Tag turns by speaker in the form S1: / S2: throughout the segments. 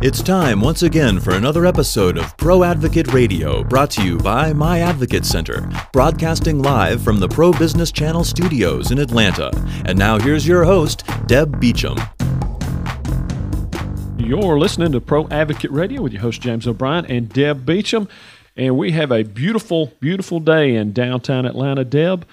S1: It's time once again for another episode of Pro Advocate Radio, brought to you by My Advocate Center, broadcasting live from the Pro Business Channel studios in Atlanta. And now here's your host, Deb Beacham.
S2: You're listening to Pro Advocate Radio with your host, James O'Brien and Deb Beacham. And we have a beautiful, beautiful day in downtown Atlanta. Deb,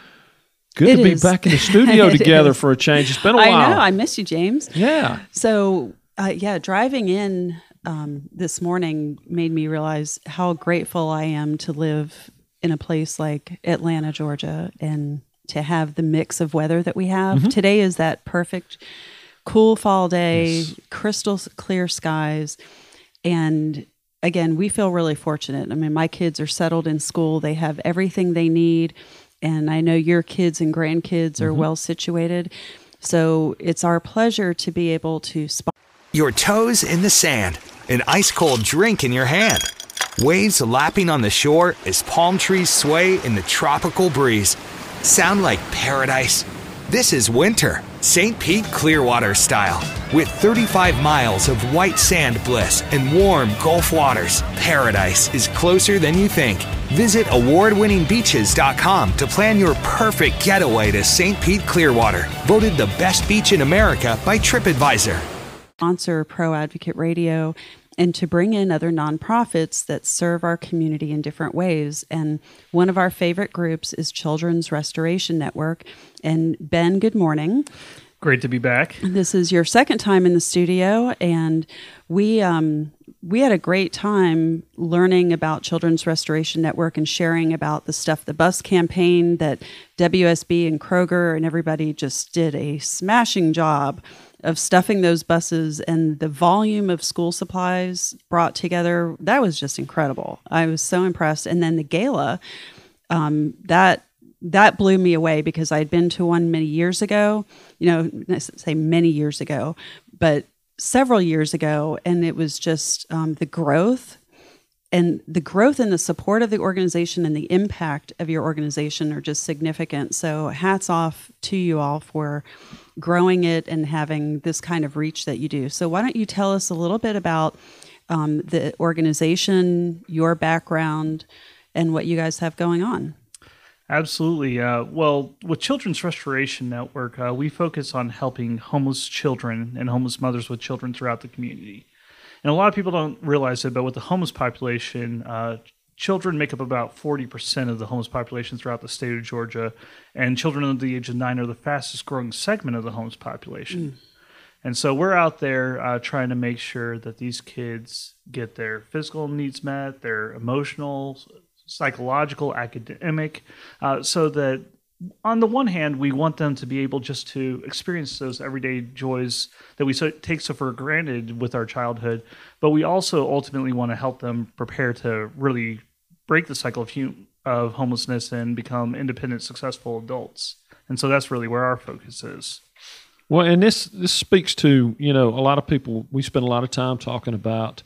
S2: good
S3: It
S2: to be
S3: is.
S2: back in the studio together
S3: is.
S2: for a change. It's been a while.
S3: know. I miss you, James.
S2: yeah.
S3: So, uh, yeah, driving in um, this morning made me realize how grateful I am to live in a place like Atlanta, Georgia, and to have the mix of weather that we have.
S2: Mm-hmm.
S3: Today is that perfect, cool fall day, crystal clear skies. And again, we feel really fortunate. I mean, my kids are settled in school, they have everything they need. And I know your kids and grandkids are well situated. So it's our pleasure to be able to spot.
S4: Your toes in the sand, an ice cold drink in your hand. Waves lapping on the shore as palm trees sway in the tropical breeze. Sound like paradise? This is winter, St. Pete Clearwater style. With 35 miles of white sand bliss and warm Gulf waters, paradise is closer than you think. Visit award-winningbeaches.com to plan your perfect getaway to St. Pete Clearwater, voted the best beach in America by TripAdvisor.
S3: Sponsor Pro Advocate Radio and to bring in other nonprofits that serve our community in different ways. And one of our favorite groups is Children's Restoration Network. And Ben, good morning.
S5: Great to be back.
S3: This is your second time in the studio, and we um, we had a great time learning about Children's Restoration Network and sharing about the stuff, the bus campaign that WSB and Kroger and everybody just did a smashing job of stuffing those buses and the volume of school supplies brought together. That was just incredible. I was so impressed. And then the gala, um, that that blew me away because I'd been to one many years ago, you know, let's say many years ago, but several years ago. And it was just um, the growth and the growth and the support of the organization and the impact of your organization are just significant. So hats off to you all for growing it and having this kind of reach that you do. So why don't you tell us a little bit about um, the organization, your background, and what you guys have going on?
S5: Absolutely. Uh, well, with Children's Restoration Network, uh, we focus on helping homeless children and homeless mothers with children throughout the community. And a lot of people don't realize it, but with the homeless population, uh, children make up about 40% of the homeless population throughout the state of Georgia, and children under the age of nine are the fastest growing segment of the homeless population. And so we're out there uh, trying to make sure that these kids get their physical needs met, their emotional, psychological, academic, uh, so that on the one hand, we want them to be able just to experience those everyday joys that we so, take so for granted with our childhood, but we also ultimately want to help them prepare to really break the cycle of hum- of homelessness and become independent, successful adults. And so that's really where our focus is.
S2: Well, and this this speaks to you know a lot of people. We spend a lot of time talking about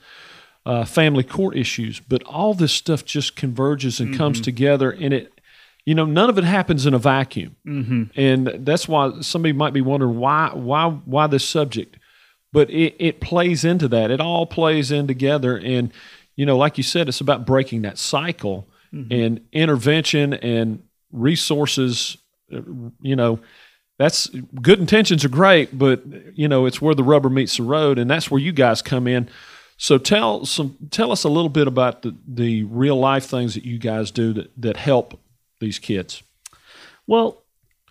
S2: uh, family court issues, but all this stuff just converges and comes together, and it you know none of it happens in a vacuum, mm-hmm. and that's why somebody might be wondering why why why this subject, but it it plays into that. It all plays in together, and you know, like you said, it's about breaking that cycle and intervention and resources. You know that's good intentions are great, but you know it's where the rubber meets the road, and that's where you guys come in. So tell some tell us a little bit about the, the real life things that you guys do that, that help these kids.
S5: Well,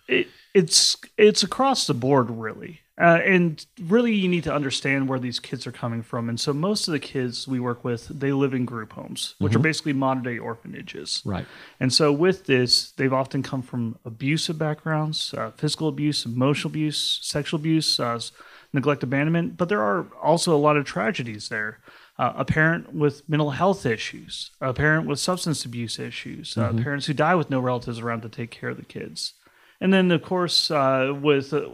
S5: it, it's it's across the board really, uh, and really you need to understand where these kids are coming from. And so most of the kids we work with, they live in group homes, which are basically modern day orphanages.
S2: Right.
S5: And so with this, they've often come from abusive backgrounds, uh, physical abuse, emotional abuse, sexual abuse, uh, neglect, abandonment. But there are also a lot of tragedies there. Uh, a parent with mental health issues, a parent with substance abuse issues, uh, parents who die with no relatives around to take care of the kids. And then, of course, uh, with uh,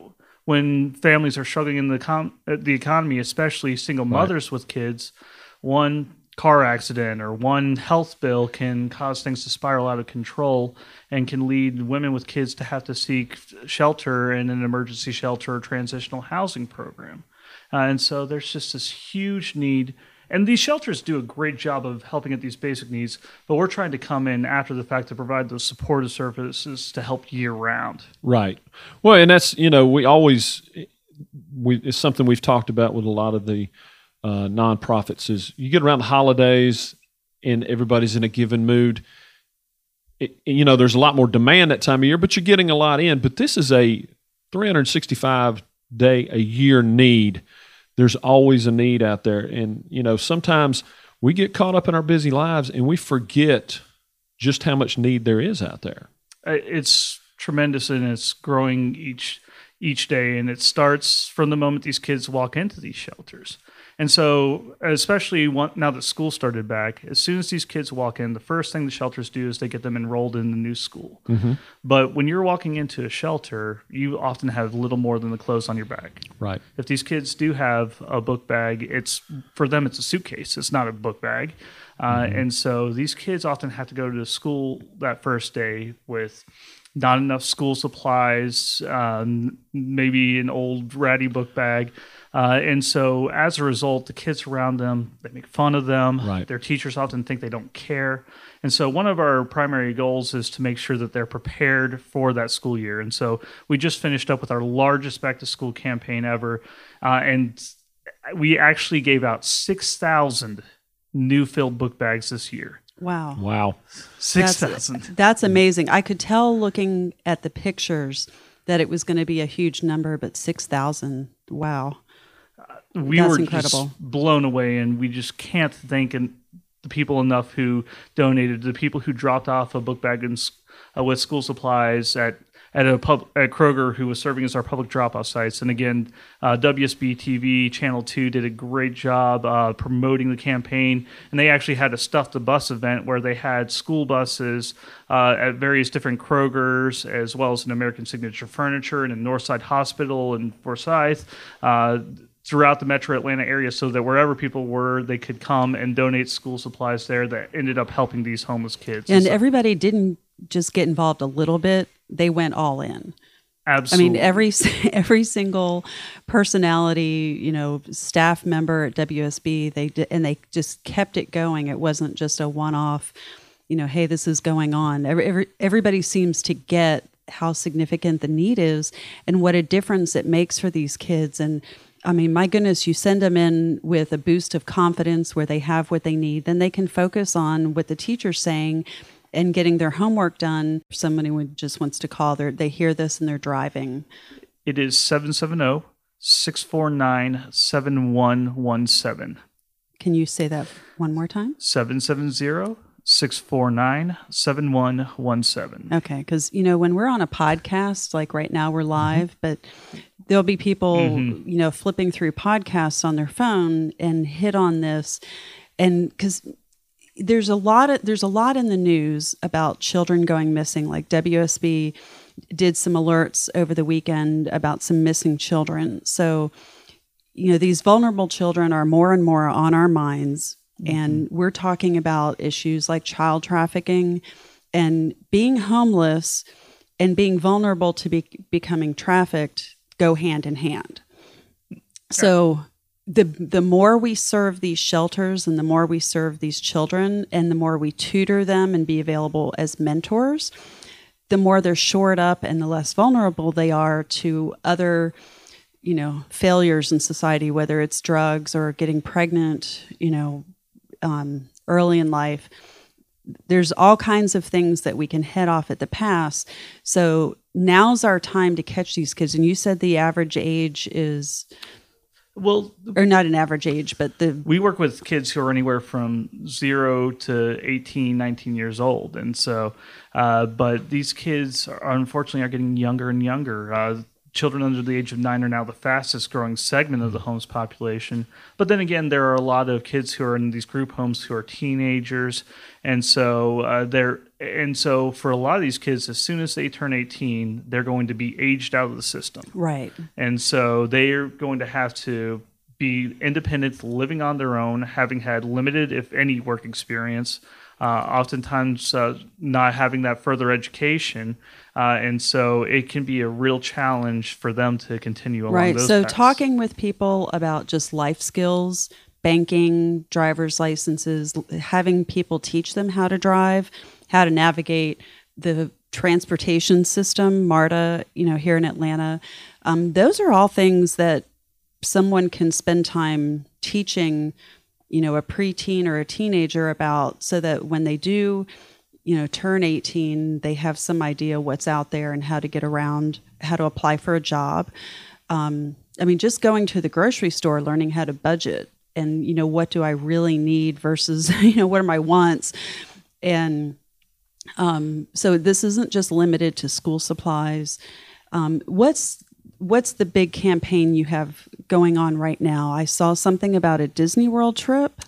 S5: when families are struggling in the com- uh, the economy, especially single mothers with kids, one car accident or one health bill can cause things to spiral out of control and can lead women with kids to have to seek shelter in an emergency shelter or transitional housing program. Uh, and so there's just this huge need. And these shelters do a great job of helping at these basic needs, but we're trying to come in after the fact to provide those supportive services to help year round.
S2: Right. Well, and that's you know we always we it's something we've talked about with a lot of the uh, nonprofits is you get around the holidays and everybody's in a given mood. It, you know, there's a lot more demand that time of year, but you're getting a lot in. But this is a 365 day a year need. There's always a need out there, and you know sometimes we get caught up in our busy lives and we forget just how much need there is out there.
S5: It's tremendous and it's growing each each day, and it starts from the moment these kids walk into these shelters. And so, especially one, now that school started back, as soon as these kids walk in, the first thing the shelters do is they get them enrolled in the new school. But when you're walking into a shelter, you often have little more than the clothes on your back.
S2: Right.
S5: If these kids do have a book bag, it's for them it's a suitcase. It's not a book bag, uh, and so these kids often have to go to school that first day with not enough school supplies, um, maybe an old ratty book bag. Uh, and so, as a result, the kids around them they make fun of them.
S2: Right.
S5: Their teachers often think they don't care. And so, one of our primary goals is to make sure that they're prepared for that school year. And so, we just finished up with our largest back to school campaign ever, uh, and we actually gave out six thousand new filled book bags this year.
S3: Wow.
S2: Wow.
S5: 6,000.
S3: That's, that's amazing. I could tell looking at the pictures that it was going to be a huge number, but 6,000. Wow.
S5: We
S3: That's
S5: were
S3: incredible.
S5: just blown away, and we just can't thank the people enough who donated, the people who dropped off a book bag s- uh, with school supplies at at a pub at Kroger, who was serving as our public drop-off sites. And again, uh, WSB TV Channel Two did a great job uh, promoting the campaign, and they actually had a stuff the bus event where they had school buses uh, at various different Krogers, as well as an American Signature Furniture and a Northside Hospital in Forsyth. Throughout the metro Atlanta area so that wherever people were, they could come and donate school supplies there that ended up helping these homeless kids.
S3: And
S5: so-
S3: everybody didn't just get involved a little bit, they went all in.
S5: Absolutely.
S3: I mean, every every single personality, you know, staff member at WSB, they did, and they just kept it going. It wasn't just a one-off, you know, hey, this is going on. Every, every, everybody seems to get how significant the need is and what a difference it makes for these kids. And I mean, my goodness, you send them in with a boost of confidence where they have what they need, then they can focus on what the teacher's saying and getting their homework done. Somebody would just wants to call, they they hear this and they're driving.
S5: it is 770 649 7117.
S3: Can you say that one more time?
S5: 770 649 7117.
S3: Okay, because you know when we're on a podcast, like right now we're live, mm-hmm. but there'll be people mm-hmm. you know flipping through podcasts on their phone and hit on this, and because there's a lot of there's a lot in the news about children going missing. Like WSB did some alerts over the weekend about some missing children. So you know these vulnerable children are more and more on our minds. Mm-hmm. And we're talking about issues like child trafficking and being homeless and being vulnerable to be becoming trafficked go hand in hand. So the the more we serve these shelters and the more we serve these children and the more we tutor them and be available as mentors the more they're shored up and the less vulnerable they are to other you know failures in society whether it's drugs or getting pregnant you know um, early in life there's all kinds of things that we can head off at the pass. So now's our time to catch these kids. And you said the average age is
S5: Well,
S3: or not an average age but the
S5: we work with kids who are anywhere from zero to 18 19 years old. And so uh, but these kids are, unfortunately are getting younger and younger. Uh, children under the age of nine are now the fastest growing segment of the homes population but then again there are a lot of kids who are in these group homes who are teenagers and so uh, they're and so for a lot of these kids as soon as they turn 18 they're going to be aged out of the system
S3: right
S5: and so they are going to have to be independent, living on their own, having had limited, if any, work experience. uh, oftentimes uh, not having that further education. Uh, and so it can be a real challenge for them to continue along
S3: right.
S5: those
S3: So
S5: paths.
S3: talking with people about just life skills, banking, driver's licenses, having people teach them how to drive, how to navigate the transportation system, MARTA, you know, here in Atlanta. Um, those are all things that someone can spend time teaching, you know, a preteen or a teenager about so that when they do, you know, turn 18, they have some idea what's out there and how to get around, how to apply for a job. Um, I mean, just going to the grocery store, learning how to budget and, you know, what do I really need versus, you know, what are my wants? And um, so this isn't just limited to school supplies. Um, what's what's the big campaign you have going on right now? I saw something about a Disney World trip.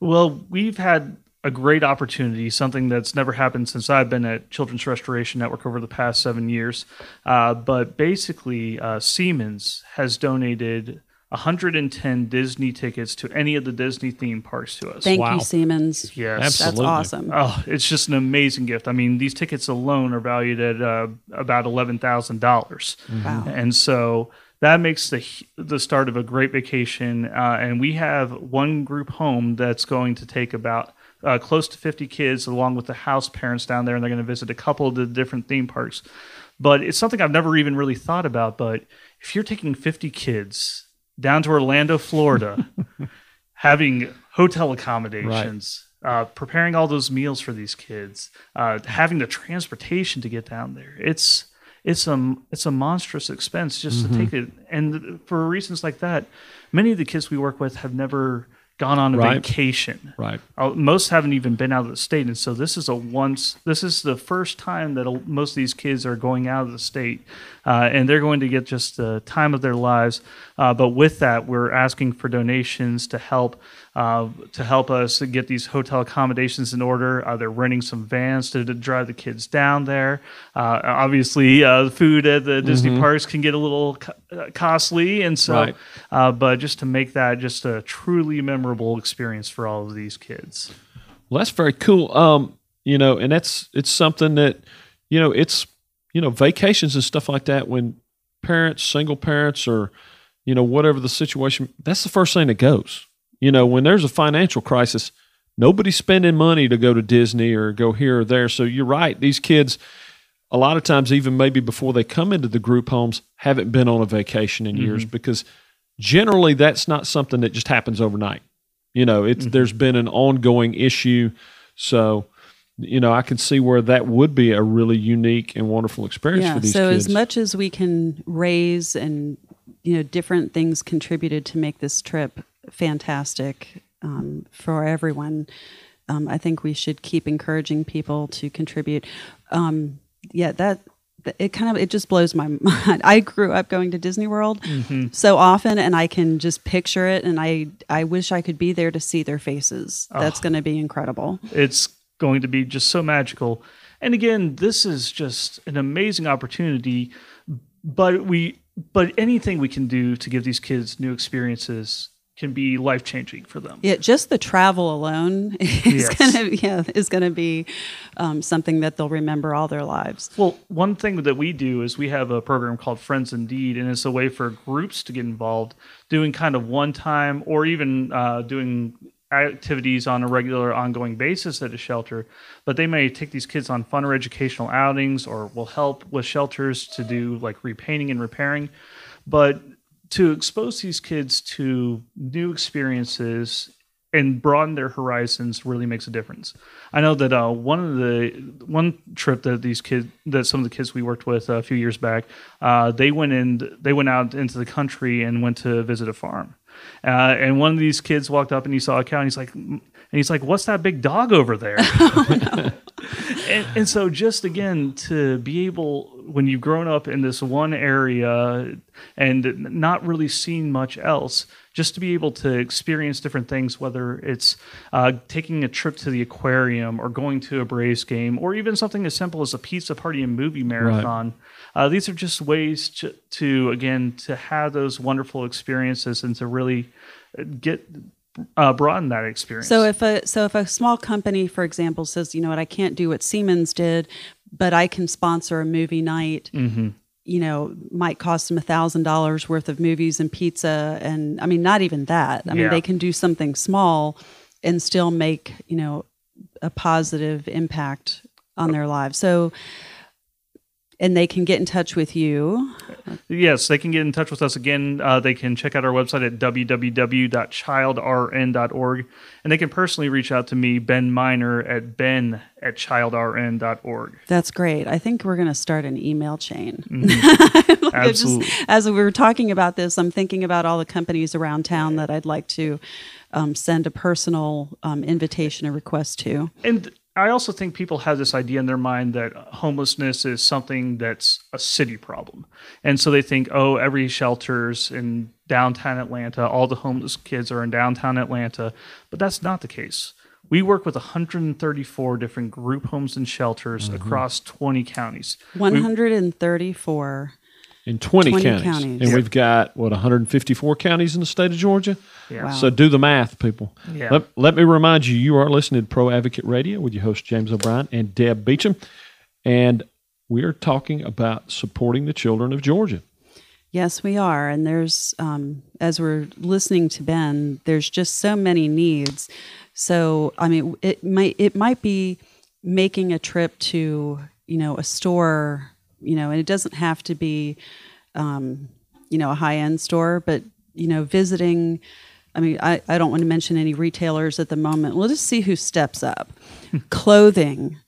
S5: Well, we've had a great opportunity, something that's never happened since I've been at Children's Restoration Network over the past seven years. Uh, but basically, uh, Siemens has donated 110 Disney tickets to any of the Disney theme parks to us.
S3: Thank
S2: Wow.
S3: you, Siemens.
S5: Yes.
S2: Absolutely.
S3: That's awesome.
S5: Oh, it's just an amazing gift. I mean, these tickets alone are valued at uh, about eleven thousand dollars,
S3: Wow.
S5: and so that makes the the start of a great vacation. Uh, and we have one group home that's going to take about uh, close to fifty kids, along with the house parents down there, and they're going to visit a couple of the different theme parks. But it's something I've never even really thought about. But if you're taking fifty kids down to Orlando, Florida, having hotel accommodations, uh, preparing all those meals for these kids, uh, having the transportation to get down there. It's it's a it's a monstrous expense just to take it. And for reasons like that, many of the kids we work with have never gone on a
S2: Right.
S5: vacation.
S2: Right.
S5: Uh, most haven't even been out of the state, and so this is a once. This is the first time that most of these kids are going out of the state, uh, and they're going to get just the time of their lives. Uh, but with that, we're asking for donations to help uh, to help us get these hotel accommodations in order. Uh, they're renting some vans to, to drive the kids down there. Uh, obviously, uh, the food at the Disney parks can get a little co- uh, costly, and so
S2: Right.
S5: uh, but just to make that just a truly memorable experience for all of these kids.
S2: Well, that's very cool. Um, you know, and that's it's something that, you know, it's you know, vacations and stuff like that when parents, single parents or, you know, whatever the situation, that's the first thing that goes. You know, when there's a financial crisis, nobody's spending money to go to Disney or go here or there. So you're right. These kids a lot of times even maybe before they come into the group homes haven't been on a vacation in years mm-hmm. because generally that's not something that just happens overnight you know it's mm-hmm. there's been an ongoing issue so you know i can see where that would be a really unique and wonderful experience
S3: Yeah.
S2: for these
S3: So
S2: kids
S3: as much as we can raise and you know different things contributed to make this trip fantastic um, for everyone, um, I think we should keep encouraging people to contribute. Um, yeah, that it kind of it just blows my mind. I grew up going to Disney World so often, and I can just picture it, and I I wish I could be there to see their faces. That's going to be incredible.
S5: It's going to be just so magical. And again, this is just an amazing opportunity. But we, but anything we can do to give these kids new experiences can be life changing for them.
S3: Yeah, just the travel alone is
S5: Yes.
S3: gonna yeah is gonna be um, something that they'll remember all their lives.
S5: Well, one thing that we do is we have a program called Friends Indeed, and it's a way for groups to get involved, doing kind of one time or even uh, doing activities on a regular, ongoing basis at a shelter. But they may take these kids on fun or educational outings or will help with shelters to do like repainting and repairing. But to expose these kids to new experiences and broaden their horizons really makes a difference. I know that uh, one of the one trip that these kids that some of the kids we worked with a few years back, uh, they went in they went out into the country and went to visit a farm. Uh, and one of these kids walked up and he saw a cow and he's like and he's like what's that big dog over there and, and so just again to be able when you've grown up in this one area and not really seen much else just to be able to experience different things whether it's uh, taking a trip to the aquarium or going to a braves game or even something as simple as a pizza party and movie marathon. Uh, these are just ways to, to again to have those wonderful experiences and to really get uh, broaden that experience.
S3: So if a so if a small company, for example, says, you know what, I can't do what Siemens did, but I can sponsor a movie night.
S5: Mm-hmm.
S3: You know, might cost them a thousand dollars worth of movies and pizza, and I mean, not even that. I mean, they can do something small and still make you know a positive impact on their lives. So, and they can get in touch with you.
S5: Yes, they can get in touch with us again. Uh, they can check out our website at www.childrn.org. And they can personally reach out to me, Ben Miner, at ben at childrn.org.
S3: That's great. I think we're going to start an email chain.
S5: Mm-hmm.
S3: Like, I just-
S5: Absolutely.
S3: as we were talking about this, I'm thinking about all the companies around town that I'd like to um, send a personal um, invitation or request to.
S5: And I also think people have this idea in their mind that homelessness is something that's a city problem. And so they think, oh, every shelter's in downtown Atlanta, all the homeless kids are in downtown Atlanta. But that's not the case. We work with 134 different group homes and shelters mm-hmm. across 20 counties.
S3: 134.
S2: In 20,
S3: 20
S2: counties.
S3: counties.
S2: And
S3: Yeah.
S2: we've got, what, 154 counties in the state of Georgia?
S5: Yeah.
S3: Wow.
S2: So do the math, people.
S5: Yeah.
S2: Let, let me remind you, you are listening to Pro Advocate Radio with your host, James O'Brien and Deb Beacham. And we are talking about supporting the children of Georgia.
S3: Yes, we are. And there's, um, as we're listening to Ben, there's just so many needs. So, I mean, it might it might be making a trip to you know a store, you know, and it doesn't have to be, um, you know, a high end store, but you know, visiting. I mean, I, I don't want to mention any retailers at the moment. We'll just see who steps up. Clothing,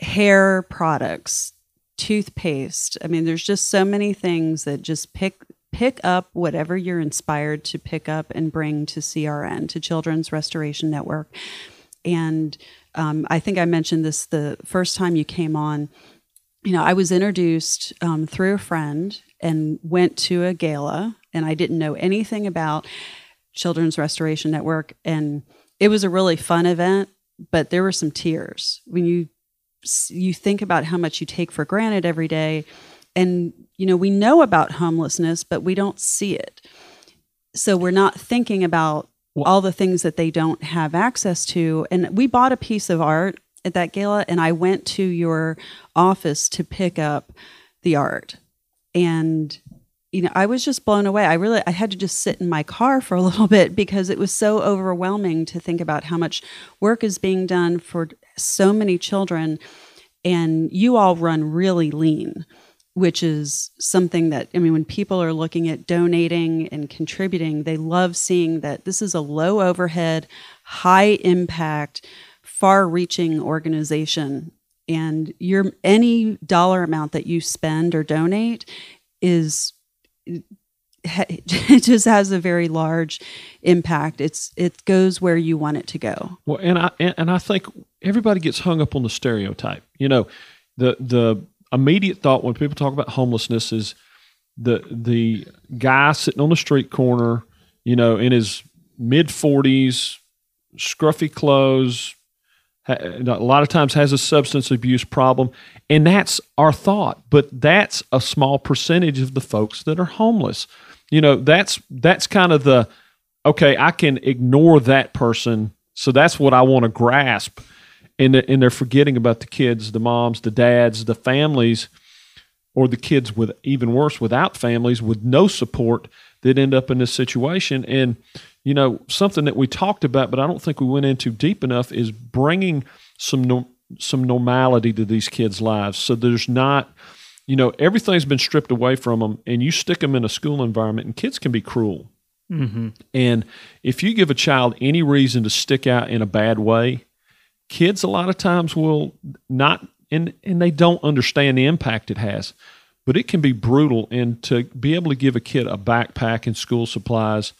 S3: hair products, toothpaste. I mean, there's just so many things that just pick pick up whatever you're inspired to pick up and bring to CRN to Children's Restoration Network. And um, I think I mentioned this the first time you came on. You know, I was introduced um, through a friend and went to a gala, and I didn't know anything about Children's Restoration Network, and it was a really fun event. But there were some tears when you you think about how much you take for granted every day and you know we know about homelessness but we don't see it so we're not thinking about all the things that they don't have access to and we bought a piece of art at that gala and i went to your office to pick up the art. And you know i was just blown away. I really i had to just sit in my car for a little bit because it was so overwhelming to think about how much work is being done for so many children. And you all run really lean which is something that i mean when people are looking at donating and contributing they love seeing that this is a low overhead high impact far reaching organization. And your any dollar amount that you spend or donate is it just has a very large impact. It's it goes where you want it to go.
S2: Well, and I and, I think everybody gets hung up on the stereotype. You know, the the immediate thought when people talk about homelessness is the the guy sitting on the street corner, you know, in his mid forties, scruffy clothes, Uh, a lot of times has a substance abuse problem, and that's our thought. But that's a small percentage of the folks that are homeless. You know, that's that's kind of the okay. I can ignore that person, so that's what I want to grasp, and and they're forgetting about the kids, the moms, the dads, the families, or the kids with even worse without families with no support that end up in this situation. And you know, something that we talked about, but I don't think we went into deep enough, is bringing some no, some normality to these kids' lives. So there's not, you know, everything's been stripped away from them, and you stick them in a school environment, and kids can be cruel. Mm-hmm. And if you give a child any reason to stick out in a bad way, kids a lot of times will not and and they don't understand the impact it has. But it can be brutal and to be able to give a kid a backpack and school supplies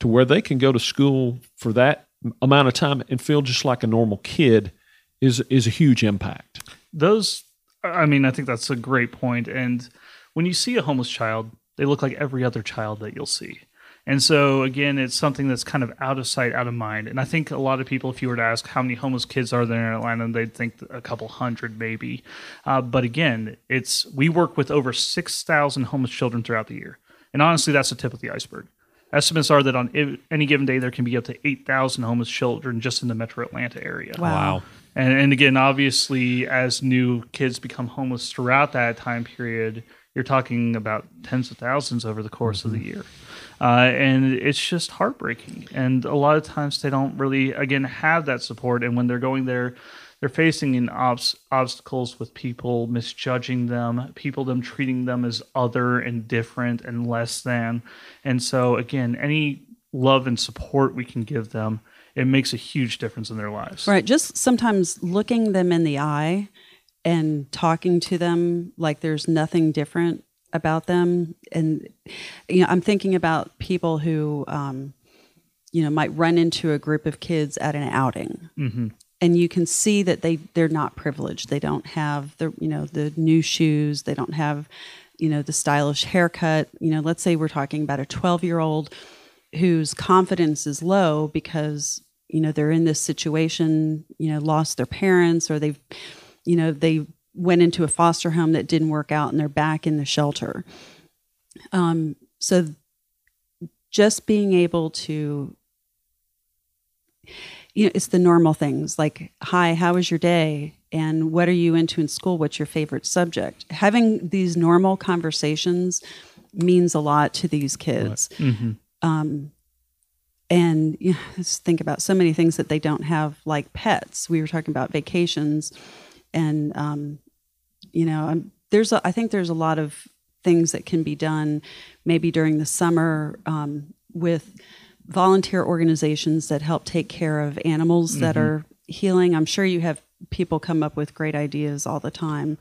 S2: to where they can go to school for that amount of time and feel just like a normal kid is is a huge impact.
S5: those i mean i think that's a great point. and when you see a homeless child they look like every other child that you'll see and so again it's something that's kind of out of sight out of mind and i think a lot of people if you were to ask how many homeless kids are there in atlanta they'd think a couple hundred maybe uh, but again it's we work with over 6000 homeless children throughout the year and honestly that's the tip of the iceberg Estimates are that on any given day there can be up to 8,000 homeless children just in the metro Atlanta area.
S3: Wow.
S5: And, and again, obviously, as new kids become homeless throughout that time period, you're talking about tens of thousands over the course of the year. Uh, and it's just heartbreaking. And a lot of times they don't really, again, have that support. And when they're going there, they're facing in obs- obstacles with people misjudging them, people them treating them as other and different and less than. And so, again, any love and support we can give them, it makes a huge difference in their lives.
S3: Right. Just sometimes looking them in the eye and talking to them like there's nothing different about them. And, you know, I'm thinking about people who, um, you know, might run into a group of kids at an outing. And you can see that they they're not privileged. They don't have the you know the new shoes. They don't have you know the stylish haircut. You know, let's say we're talking about a 12 year old whose confidence is low because you know they're in this situation you know lost their parents or they've you know they went into a foster home that didn't work out and they're back in the shelter. Um, so just being able to you know it's the normal things like hi how was your day? And what are you into in school? What's your favorite subject? Having these normal conversations means a lot to these kids. Um, and you know, think about so many things that they don't have like pets. We were talking about vacations and um, you know I'm, there's a, i think there's a lot of things that can be done maybe during the summer um, with volunteer organizations that help take care of animals that mm-hmm. are healing i'm sure you have people come up with great ideas all the time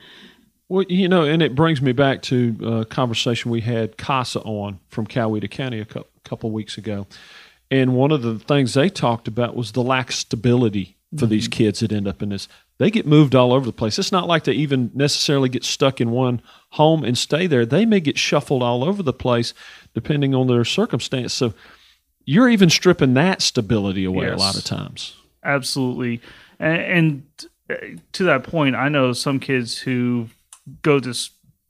S2: Well, you know, and it brings me back to a conversation we had CASA on from Coweta County a cou- couple weeks ago. And one of the things they talked about was the lack of stability for these mm-hmm. kids that end up in this. They get moved all over the place. It's not like they even necessarily get stuck in one home and stay there. They may get shuffled all over the place depending on their circumstance. So you're even stripping that stability away a lot of times.
S5: Absolutely. And, and uh, to that point, I know some kids who go to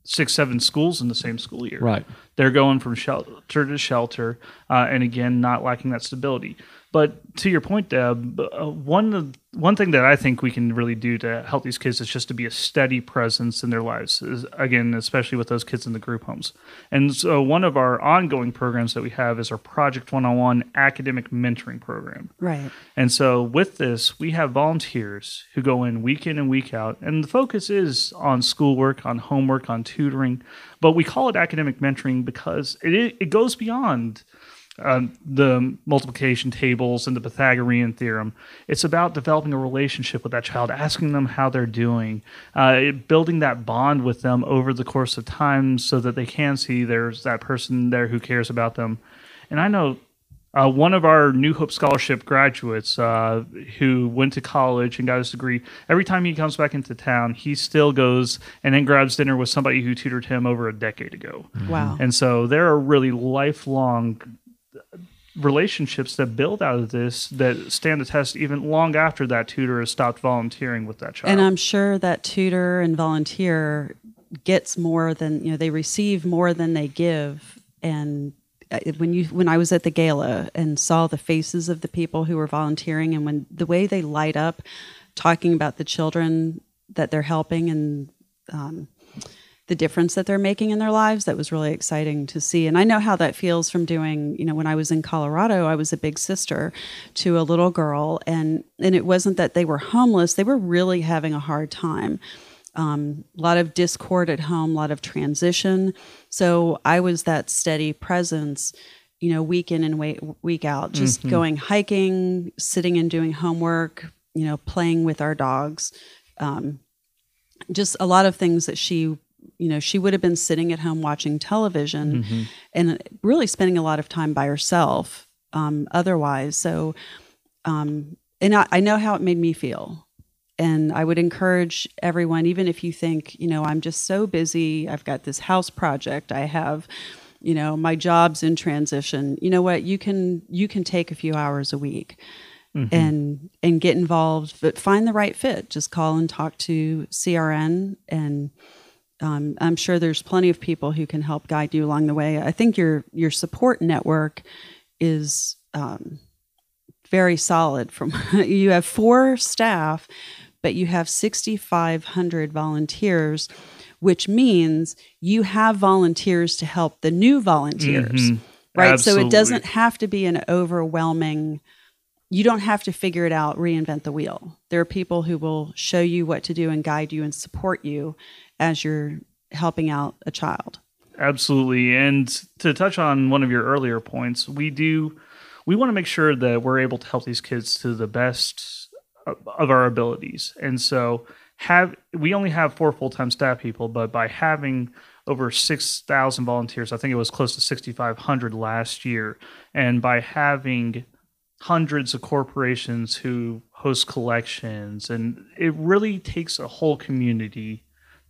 S5: six, seven schools in the same school year.
S2: Right.
S5: They're going from shelter to shelter, uh, and again, not lacking that stability. But to your point, Deb, uh, one one thing that I think we can really do to help these kids is just to be a steady presence in their lives. Is, again, especially with those kids in the group homes. And so, one of our ongoing programs that we have is our Project One on One academic mentoring program.
S3: right
S5: And so, with this, we have volunteers who go in week in and week out, and the focus is on schoolwork, on homework, on tutoring. But we call it academic mentoring because it it goes beyond um, the multiplication tables and the Pythagorean theorem. It's about developing a relationship with that child, asking them how they're doing, uh, building that bond with them over the course of time, so that they can see there's that person there who cares about them. And I know uh, one of our New Hope Scholarship graduates uh, who went to college and got his degree, every time he comes back into town, he still goes and then grabs dinner with somebody who tutored him over a decade ago.
S3: wow
S5: And so there are a really lifelong relationships that build out of this that stand the test even long after that tutor has stopped volunteering with that child.
S3: And I'm sure that tutor and volunteer gets more than you know they receive more than they give. And uh, when you when I was at the gala and saw the faces of the people who were volunteering and when the way they light up, talking about the children that they're helping and um, the difference that they're making in their lives that was really exciting to see. And i know how that feels from doing you know when i was in colorado i was a big sister to a little girl and and it wasn't that they were homeless they were really having a hard time. Um, a lot of discord at home a lot of transition. So i was that steady presence you know week in and week, week out just going hiking sitting and doing homework you know playing with our dogs. Um, just a lot of things that she you know she would have been sitting at home watching television and really spending a lot of time by herself um, otherwise. So um, and I, I know how it made me feel. And i would encourage everyone even if you think you know i'm just so busy i've got this house project i have you know my job's in transition. You know what? You can you can take a few hours a week and and get involved but find the right fit. Just call and talk to crn and um, i'm sure there's plenty of people who can help guide you along the way i think your your support network is um, very solid. From you have four staff, but you have 6,500 volunteers, which means you have volunteers to help the new volunteers,
S5: Mhm.
S3: right? So it doesn't have to be an overwhelming. You don't have to figure it out, reinvent the wheel. There are people who will show you what to do and guide you and support you as you're helping out a child.
S5: Absolutely. And to touch on one of your earlier points, we do we want to make sure that we're able to help these kids to the best of our abilities. And so have we only have four full-time staff people, but by having over 6,000 volunteers, I think it was close to 6,500 last year, and by having hundreds of corporations who host collections and it really takes a whole community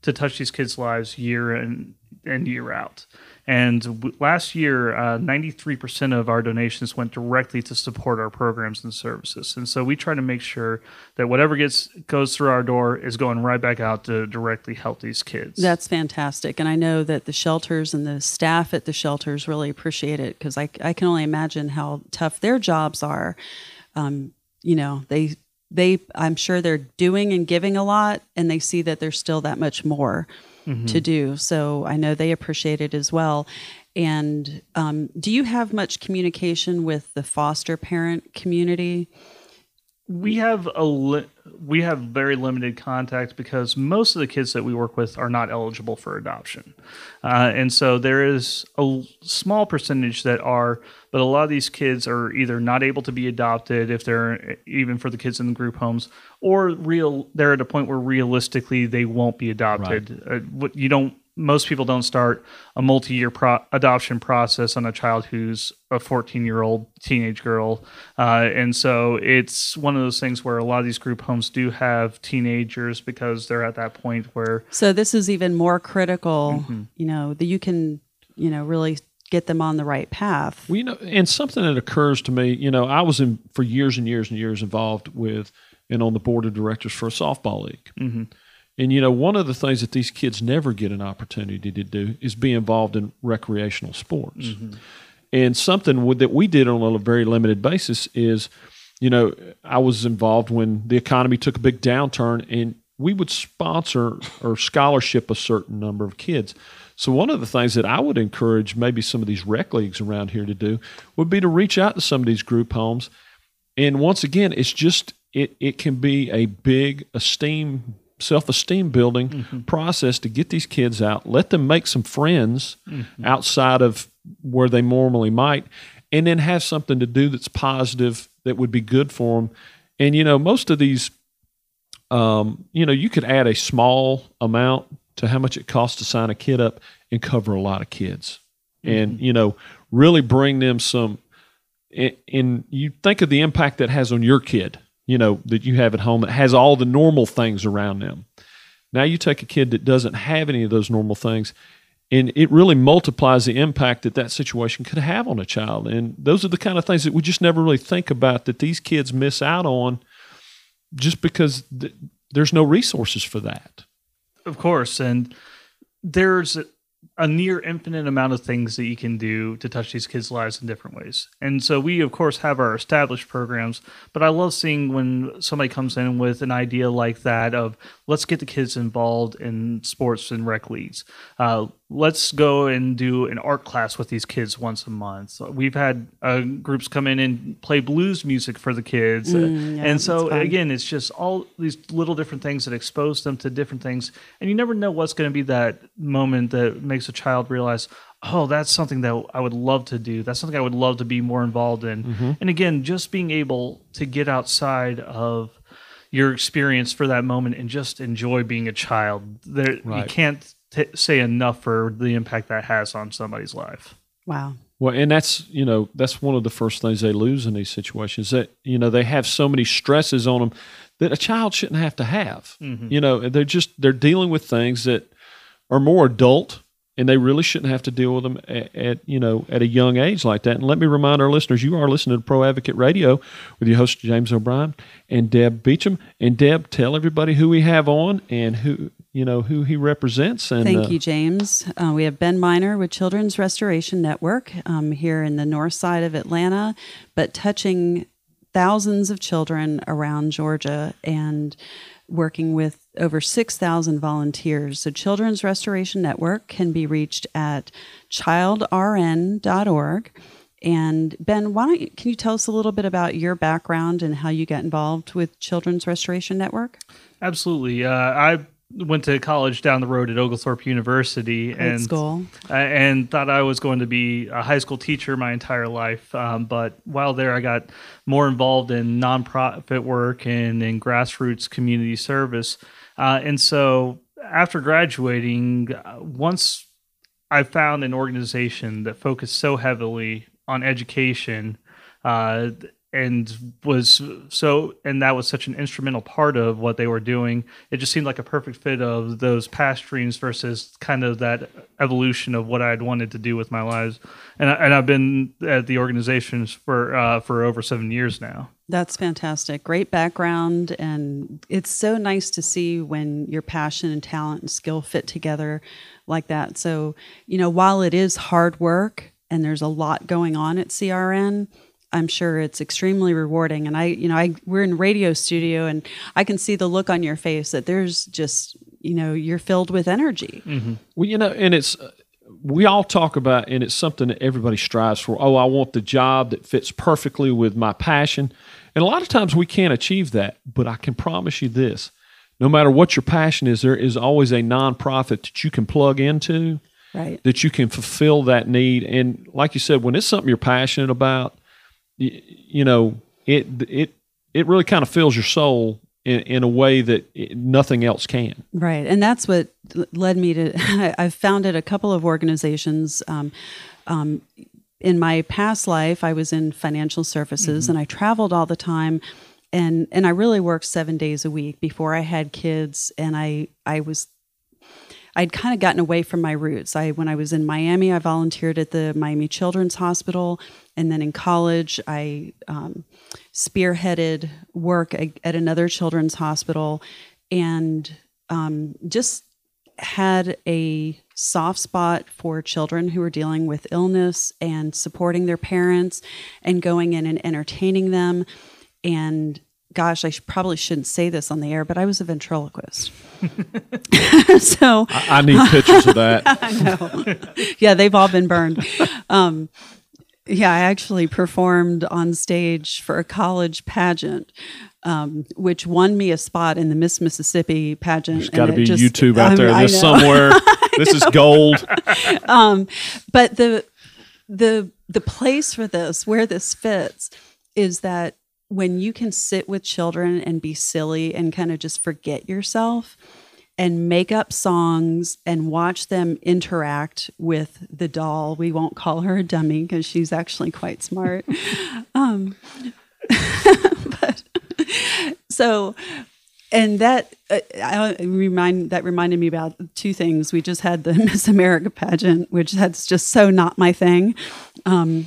S5: to touch these kids' lives year in and year out. And w- last year, uh, 93% of our donations went directly to support our programs and services. And so we try to make sure that whatever gets goes through our door is going right back out to directly help these kids.
S3: That's fantastic. And I know that the shelters and the staff at the shelters really appreciate it because I, I can only imagine how tough their jobs are. Um, you know, they, they, I'm sure they're doing and giving a lot and they see that there's still that much more to do. So I know they appreciate it as well. And um, do you have much communication with the foster parent community?
S5: We have a li- we have very limited contact because most of the kids that we work with are not eligible for adoption, uh, and so there is a small percentage that are. But a lot of these kids are either not able to be adopted if they're even for the kids in the group homes, or real they're at a point where realistically they won't be adopted. Uh, what you don't most people don't start a multi-year pro- adoption process on a child who's a 14-year-old teenage girl, uh, and so it's one of those things where a lot of these group homes do have teenagers because they're at that point where
S3: So this is even more critical,
S5: Mm-hmm.
S3: you know, that you can, you know, really get them on the right path.
S2: Well, you know, and something that occurs to me, you know, I was in for years and years and years involved with and on the board of directors for a softball league. Mm-hmm. And you know, one of the things that these kids never get an opportunity to do is be involved in recreational sports. Mm-hmm. And something that we did on a very limited basis is, you know, I was involved when the economy took a big downturn, and we would sponsor or scholarship a certain number of kids. So one of the things that I would encourage maybe some of these rec leagues around here to do would be to reach out to some of these group homes. And once again, it's just it it can be a big esteem self-esteem building mm-hmm. process to get these kids out, let them make some friends mm-hmm. outside of where they normally might and then have something to do that's positive that would be good for them. And you know, most of these um, you know, you could add a small amount to how much it costs to sign a kid up and cover a lot of kids. And, mm-hmm. you know, really bring them some and you think of the impact that has on your kid, you know, that you have at home that has all the normal things around them. Now you take a kid that doesn't have any of those normal things, and it really multiplies the impact that that situation could have on a child. And those are the kind of things that we just never really think about that these kids miss out on just because th- there's no resources for that.
S5: Of course, and there's a near infinite amount of things that you can do to touch these kids' lives in different ways. And so we of course have our established programs, but I love seeing when somebody comes in with an idea like that of let's get the kids involved in sports and rec leagues. Uh, let's go and do an art class with these kids once a month. So we've had uh, groups come in and play blues music for the kids.
S3: Mm, yeah,
S5: and so again, it's just all these little different things that expose them to different things. And you never know what's going to be that moment that makes a child realize, oh, that's something that I would love to do. That's something I would love to be more involved in.
S2: Mm-hmm.
S5: And again, just being able to get outside of your experience for that moment and just enjoy being a child. There, You can't t- say enough for the impact that has on somebody's life.
S3: Wow.
S2: Well, and that's you know that's one of the first things they lose in these situations that you know they have so many stresses on them that a child shouldn't have to have. Mm-hmm. You know, they're just they're dealing with things that are more adult, and they really shouldn't have to deal with them at, at you know at a young age like that. And let me remind our listeners, you are listening to Pro Advocate Radio with your host James O'Brien and Deb Beacham. And Deb, tell everybody who we have on and who you know who he represents. And
S3: Thank
S2: uh,
S3: you, James. Uh, we have Ben Miner with Children's Restoration Network um, here in the north side of Atlanta, but touching thousands of children around Georgia and working with over 6,000 volunteers. So, Children's Restoration Network can be reached at childrn.org. And Ben, why don't you, can you tell us a little bit about your background and how you got involved with Children's Restoration Network?
S5: Absolutely. Uh, I went to college down the road at Oglethorpe University
S3: Great
S5: and
S3: school.
S5: I- and thought I was going to be a high school teacher my entire life. Um, but while there, I got more involved in nonprofit work and in grassroots community service. Uh, and so after graduating, uh, once I found an organization that focused so heavily on education uh, and was so and that was such an instrumental part of what they were doing it just seemed like a perfect fit of those past dreams versus kind of that evolution of what i'd wanted to do with my lives and, I, and i've been at the organizations for uh, for over seven years now
S3: That's fantastic. Great background. And it's so nice to see when your passion and talent and skill fit together like that. So, you know, while it is hard work and there's a lot going on at CRN, I'm sure it's extremely rewarding. And I, you know, I we're in radio studio and I can see the look on your face that there's just, you know, you're filled with energy.
S2: Well, you know, and it's uh, we all talk about, and it's something that everybody strives for. Oh, I want the job that fits perfectly with my passion, and a lot of times we can't achieve that. But I can promise you this: no matter what your passion is, there is always a nonprofit that you can plug into
S3: Right.
S2: that you can fulfill that need. And like you said, when it's something you're passionate about, you, you know, it it it really kind of fills your soul in, in a way that it, nothing else can.
S3: Right, and that's what led me to. I've founded a couple of organizations. Um, um, in my past life, I was in financial services, and I traveled all the time, and and I really worked seven days a week before I had kids, and I I was. I'd kind of gotten away from my roots. I when I was in Miami, I volunteered at the Miami Children's Hospital, and then in college, I um, spearheaded work at at another children's hospital, and um, just had a soft spot for children who were dealing with illness and supporting their parents and going in and entertaining them. And gosh, I sh- probably shouldn't say this on the air, but I was a ventriloquist. so
S2: I, I need pictures of that.
S3: yeah, they've all been burned. Um, yeah, I actually performed on stage for a college pageant, um, which won me a spot in the Miss Mississippi pageant.
S2: There's got to
S3: and it
S2: be
S3: just-
S2: YouTube out
S3: I'm-
S2: there. This somewhere. this is gold.
S3: but the the the place for this where this fits is that when you can sit with children and be silly and kind of just forget yourself and make up songs and watch them interact with the doll we won't call her a dummy because she's actually quite smart um, but so and that uh, I remind that reminded me about two things. We just had the Miss America pageant, which that's just so not my thing. Um,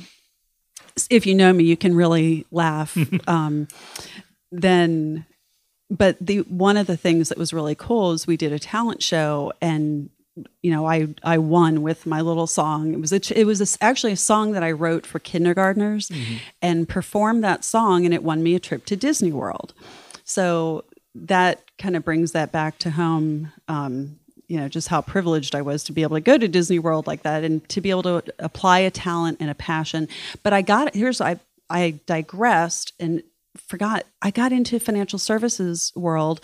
S3: if you know me, you can really laugh. um, then, but the one of the things that was really cool is we did a talent show, and you know, I I won with my little song. It was a, it was a actually a song that I wrote for kindergartners, and performed that song, and it won me a trip to Disney World. So that kind of brings that back to home. Um, you know, just how privileged I was to be able to go to Disney World like that and to be able to apply a talent and a passion. But I got here's I I digressed and forgot I got into financial services world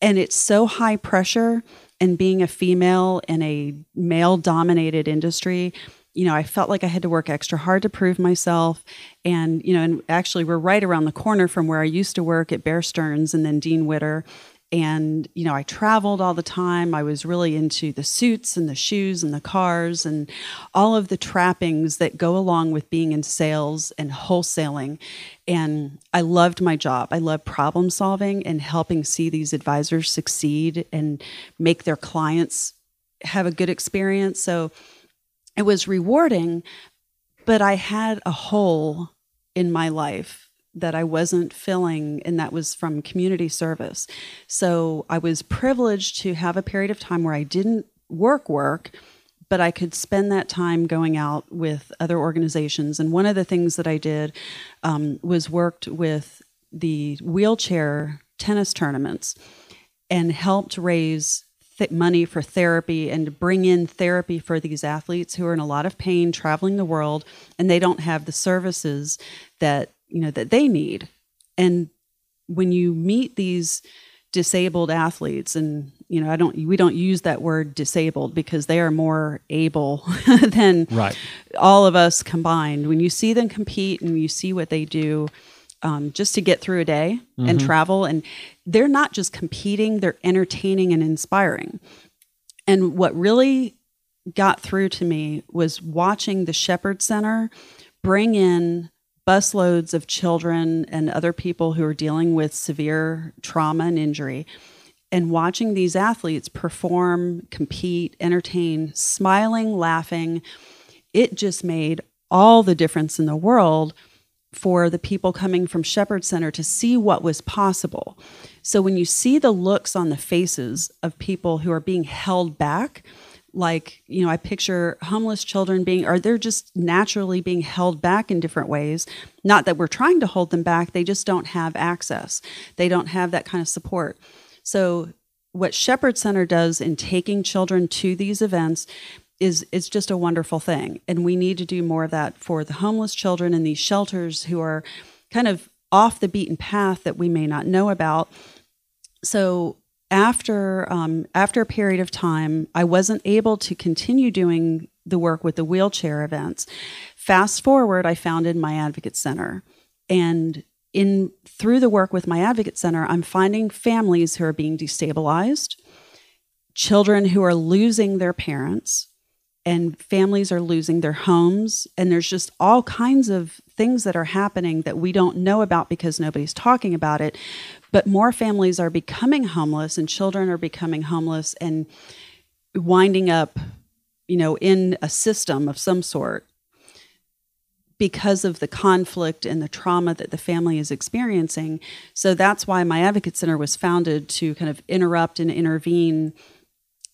S3: and it's so high pressure and being a female in a male dominated industry you know i felt like i had to work extra hard to prove myself and you know and actually we're right around the corner from where i used to work at bear stearns and then dean witter and you know i traveled all the time. I was really into the suits and the shoes and the cars and all of the trappings that go along with being in sales and wholesaling. And i loved my job. I loved problem solving and helping see these advisors succeed and make their clients have a good experience. So it was rewarding but i had a hole in my life that I wasn't filling, and that was from community service. So I was privileged to have a period of time where I didn't work work, but I could spend that time going out with other organizations. And one of the things that I did um, was worked with the wheelchair tennis tournaments and helped raise th- money for therapy and to bring in therapy for these athletes who are in a lot of pain traveling the world and they don't have the services that you know that they need. And when you meet these disabled athletes and you know i don't we don't use that word disabled because they are more able than
S2: Right.
S3: all of us combined. When you see them compete and you see what they do um, just to get through a day and travel and they're not just competing they're entertaining and inspiring. And what really got through to me was watching the shepherd center bring in busloads of children and other people who are dealing with severe trauma and injury and watching these athletes perform compete entertain smiling laughing it just made all the difference in the world for the people coming from Shepherd Center to see what was possible. So when you see the looks on the faces of people who are being held back, like, you know, I picture homeless children being, or they're just naturally being held back in different ways. Not that we're trying to hold them back, they just don't have access. They don't have that kind of support. So, what Shepherd Center does in taking children to these events is is just a wonderful thing and we need to do more of that for the homeless children in these shelters who are kind of off the beaten path that we may not know about so after um, after a period of time i wasn't able to continue doing the work with the wheelchair events. Fast forward i founded my advocate center. And in through the work with my advocate center i'm finding families who are being destabilized children who are losing their parents and families are losing their homes and there's just all kinds of things that are happening that we don't know about because nobody's talking about it. But more families are becoming homeless and children are becoming homeless and winding up you know in a system of some sort because of the conflict and the trauma that the family is experiencing. So that's why my advocate center was founded to kind of interrupt and intervene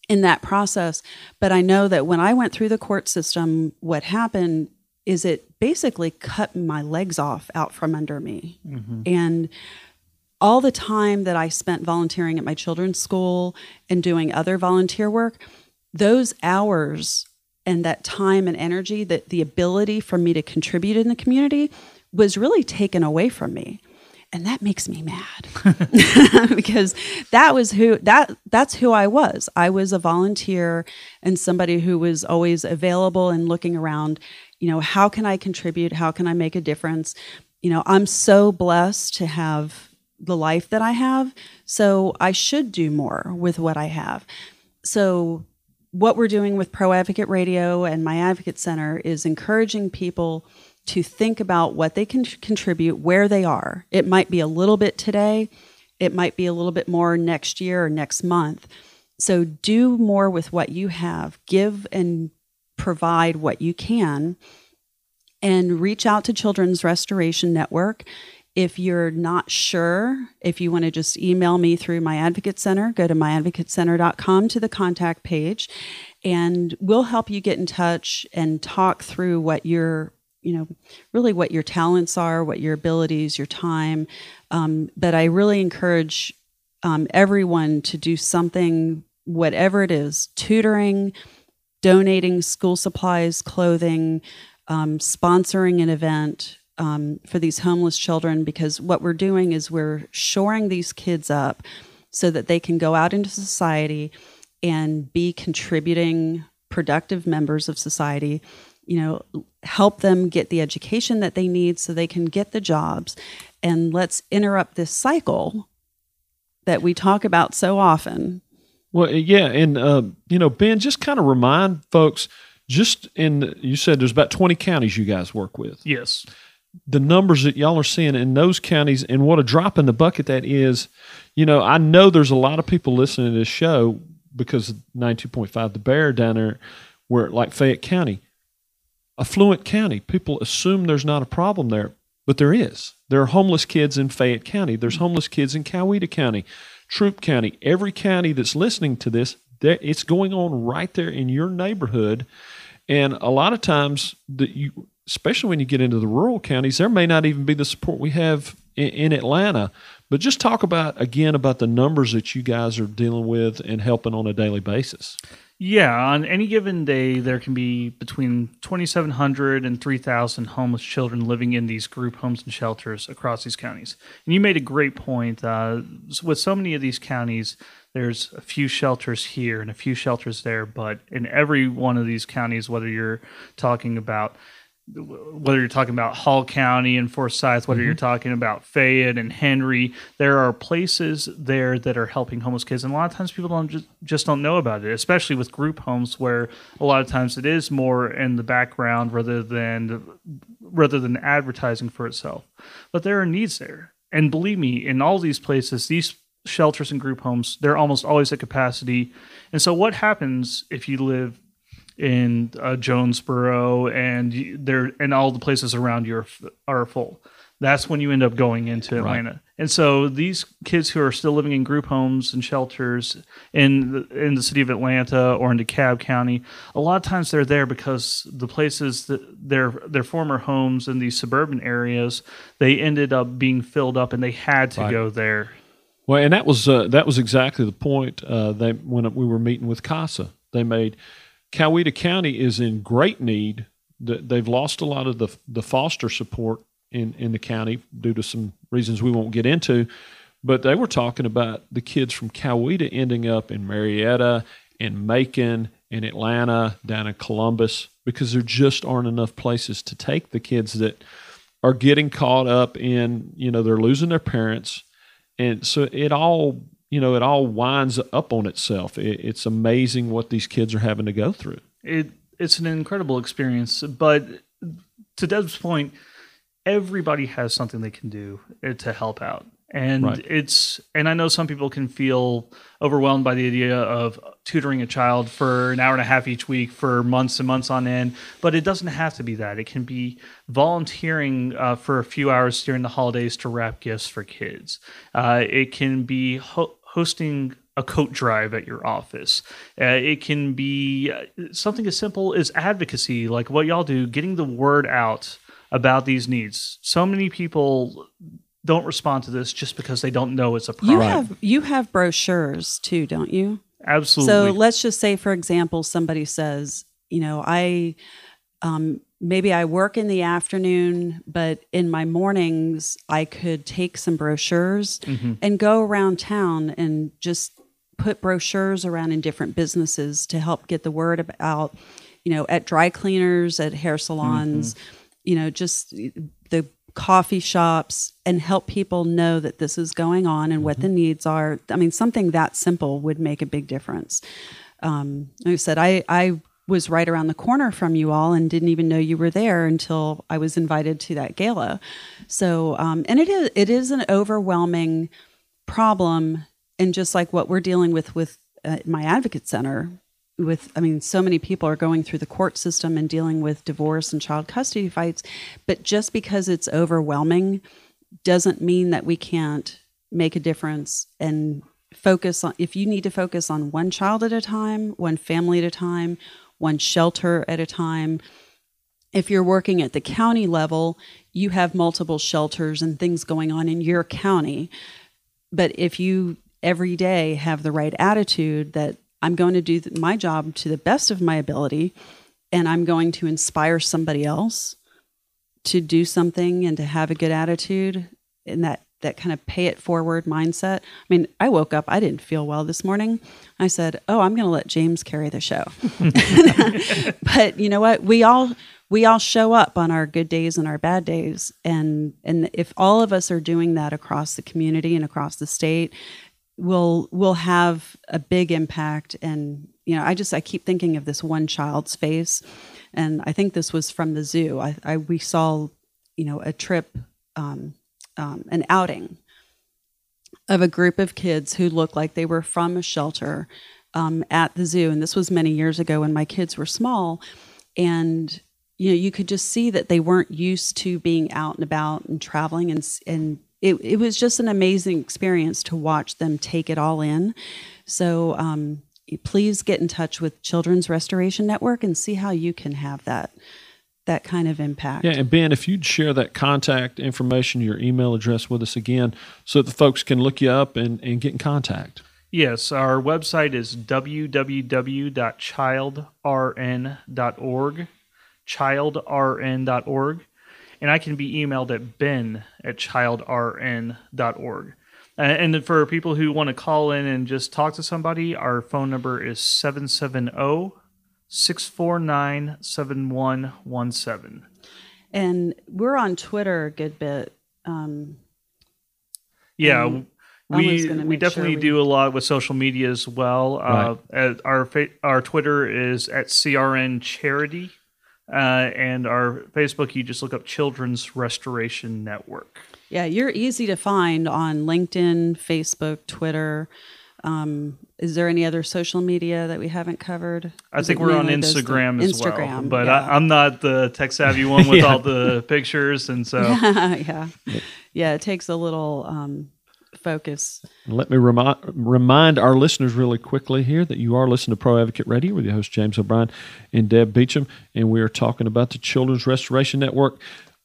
S3: in that process. But I know that when I went through the court system, what happened is it basically cut my legs off out from under me. Mm-hmm. And all the time that I spent volunteering at my children's school and doing other volunteer work, those hours and that time and energy, that the ability for me to contribute in the community was really taken away from me and that makes me mad because that was who that that's who I was. I was a volunteer and somebody who was always available and looking around, you know, how can I contribute? How can I make a difference? You know, I'm so blessed to have the life that I have, so I should do more with what I have. So what we're doing with Pro Advocate Radio and my Advocate Center is encouraging people to think about what they can contribute where they are. It might be a little bit today, it might be a little bit more next year or next month. So do more with what you have, give and provide what you can, and reach out to Children's Restoration Network. If you're not sure, if you want to just email me through my advocate center, go to myadvocatecenter.com to the contact page and we'll help you get in touch and talk through what your you know really what your talents are what your abilities your time um, but i really encourage um, everyone to do something whatever it is tutoring donating school supplies clothing um, sponsoring an event um, for these homeless children because what we're doing is we're shoring these kids up so that they can go out into society and be contributing productive members of society. You know help them get the education that they need so they can get the jobs and let's interrupt this cycle that we talk about so often
S2: Well, yeah, and uh, you know, Ben, just kind of remind folks. Just in, you said there's about 20 counties you guys work with.
S5: Yes.
S2: The numbers that y'all are seeing in those counties, and what a drop in the bucket that is. You know, I know there's a lot of people listening to this show because 92.5 The Bear down there, where like Fayette County, affluent county, people assume there's not a problem there. but there is. There are homeless kids in Fayette County. There's homeless kids in Coweta County, Troup County. Every county that's listening to this, it's going on right there in your neighborhood. And a lot of times, that you, especially when you get into the rural counties, there may not even be the support we have in, in Atlanta. But just talk about again about the numbers that you guys are dealing with and helping on a daily basis.
S5: Yeah, on any given day, there can be between 2,700 and 3,000 homeless children living in these group homes and shelters across these counties. And you made a great point. Uh, with so many of these counties, there's a few shelters here and a few shelters there, but in every one of these counties, whether you're talking about whether you're talking about Hall County and Forsyth, whether mm-hmm. you're talking about Fayette and Henry, there are places there that are helping homeless kids, and a lot of times people don't just, just don't know about it, especially with group homes, where a lot of times it is more in the background rather than rather than advertising for itself. But there are needs there, and believe me, in all these places, these shelters and group homes, they're almost always at capacity. And so, what happens if you live in uh, Jonesboro and there and all the places around you are, are full. That's when you end up going into Atlanta. Right. And so these kids who are still living in group homes and shelters in the, in the city of Atlanta or in DeKalb County, a lot of times they're there because the places that their their former homes in these suburban areas, they ended up being filled up and they had to right. go there.
S2: Well, and that was uh, that was exactly the point uh, they when we were meeting with CASA. They made Coweta County is in great need. They've lost a lot of the the foster support in in the county due to some reasons we won't get into. But they were talking about the kids from Coweta ending up in Marietta, in Macon, in Atlanta, down in Columbus, because there just aren't enough places to take the kids that are getting caught up in, you know, they're losing their parents. And so it all you know, it all winds up on itself. It, it's amazing what these kids are having to go through.
S5: It it's an incredible experience, but to Deb's point, everybody has something they can do uh, to help out. And right. it's and I know some people can feel overwhelmed by the idea of tutoring a child for an hour and a half each week for months and months on end, but it doesn't have to be that. It can be volunteering uh, for a few hours during the holidays to wrap gifts for kids. Uh, it can be ho- hosting a coat drive at your office. Uh, it can be uh, something as simple as advocacy, like what y'all do, getting the word out about these needs. So many people don't respond to this just because they don't know it's a problem.
S3: You have you have brochures too, don't you?
S5: Absolutely.
S3: So let's just say, for example, somebody says, you know, I um, maybe I work in the afternoon, but in my mornings, I could take some brochures mm-hmm. and go around town and just put brochures around in different businesses to help get the word about, you know, at dry cleaners, at hair salons, mm-hmm. you know, just the coffee shops and help people know that this is going on and mm-hmm. what the needs are. I mean, something that simple would make a big difference. Um, like I said, I, I was right around the corner from you all and didn't even know you were there until I was invited to that gala. So, um, and it is it is an overwhelming problem, and just like what we're dealing with with uh, my advocate center, with I mean, so many people are going through the court system and dealing with divorce and child custody fights, but just because it's overwhelming doesn't mean that we can't make a difference and focus on if you need to focus on one child at a time, one family at a time, one shelter at a time. If you're working at the county level, you have multiple shelters and things going on in your county. But if you every day have the right attitude that I'm going to do my job to the best of my ability and I'm going to inspire somebody else to do something and to have a good attitude and that that kind of pay it forward mindset. I mean, I woke up, I didn't feel well this morning. I said, "Oh, I'm going to let James carry the show." but you know what? We all we all show up on our good days and our bad days, and and if all of us are doing that across the community and across the state, we'll we'll have a big impact. And you know, I just I keep thinking of this one child's face, and I think this was from the zoo. I, I we saw, you know, a trip. Um, um, an outing of a group of kids who looked like they were from a shelter um, at the zoo. And this was many years ago when my kids were small. And you know, you could just see that they weren't used to being out and about and traveling and and it, it was just an amazing experience to watch them take it all in. So um, please get in touch with Children's Restoration Network and see how you can have that that kind of impact.
S2: Yeah, and Ben, if you'd share that contact information, your email address with us again, so that the folks can look you up and, and get in contact.
S5: Yes, our website is www.childrn.org, childrn.org, and I can be emailed at ben at childrn.org. And for people who want to call in and just talk to somebody, our phone number is 770 649 7117.
S3: And we're on Twitter a good bit. Um,
S5: yeah, we we definitely sure we... do a lot with social media as well. Uh, right. Uh, our our Twitter is at CRN Charity, uh, and our Facebook you just look up Children's Restoration Network.
S3: Yeah, you're easy to find on LinkedIn, Facebook, Twitter. Um, is there any other social media that we haven't covered?
S5: I think we're on Instagram as Instagram, well, but yeah. I, am not the tech savvy one with yeah. all the pictures, and so
S3: yeah, yeah, it takes a little um, focus.
S2: Let me remind remind our listeners really quickly here that you are listening to Pro Advocate Radio with your host James O'Brien and Deb Beacham, and we are talking about the Children's Restoration Network.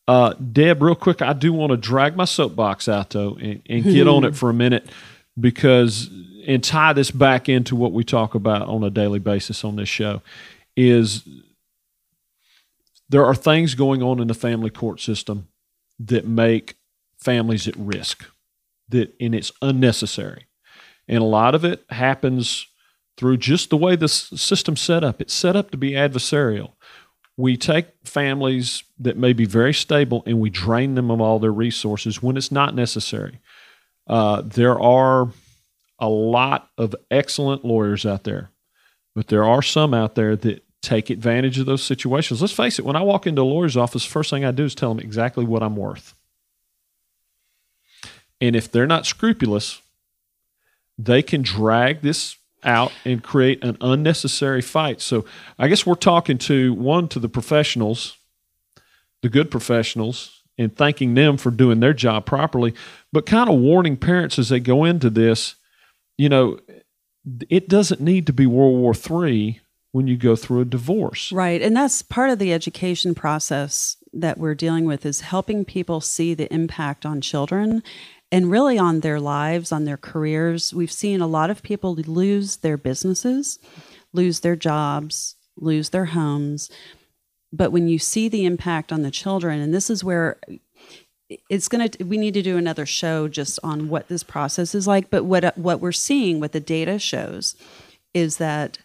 S2: Uh, Deb, real quick, I do want to drag my soapbox out though and, and get on it for a minute because and tie this back into what we talk about on a daily basis on this show is there are things going on in the family court system that make families at risk that and it's unnecessary. And a lot of it happens through just the way the system's set up. It's set up to be adversarial. We take families that may be very stable and we drain them of all their resources when it's not necessary. Uh, there are a lot of excellent lawyers out there, but there are some out there that take advantage of those situations. Let's face it, when I walk into a lawyer's office, first thing I do is tell them exactly what I'm worth. And if they're not scrupulous, they can drag this out and create an unnecessary fight. So I guess we're talking to one to the professionals, the good professionals, and thanking them for doing their job properly, but kind of warning parents as they go into this you know, it doesn't need to be World War III when you go through a divorce.
S3: Right. And that's part of the education process that we're dealing with is helping people see the impact on children and really on their lives, on their careers. We've seen a lot of people lose their businesses, lose their jobs, lose their homes. But when you see the impact on the children, and this is where it's going to we need to do another show just on what this process is like but what what we're seeing what the data shows is that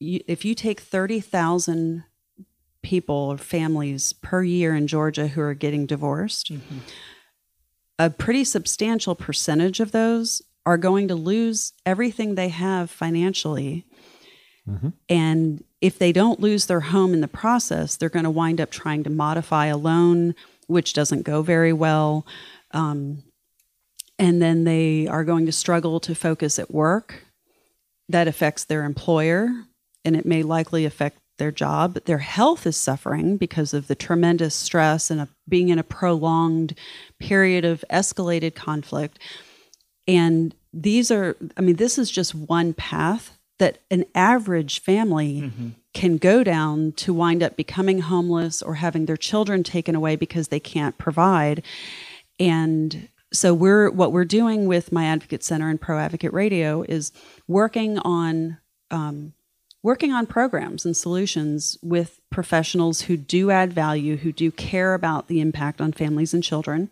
S3: you, if you take 30,000 people or families per year in Georgia who are getting divorced mm-hmm. a pretty substantial percentage of those are going to lose everything they have financially mm-hmm. and if they don't lose their home in the process they're going to wind up trying to modify a loan which doesn't go very well. Um, and then they are going to struggle to focus at work. That affects their employer, and it may likely affect their job. Their health is suffering because of the tremendous stress and a, being in a prolonged period of escalated conflict. And these are, I mean, this is just one path that an average family mm-hmm can go down to wind up becoming homeless or having their children taken away because they can't provide. And so we're what we're doing with my advocate center and pro advocate radio is working on um, working on programs and solutions with professionals who do add value who do care about the impact on families and children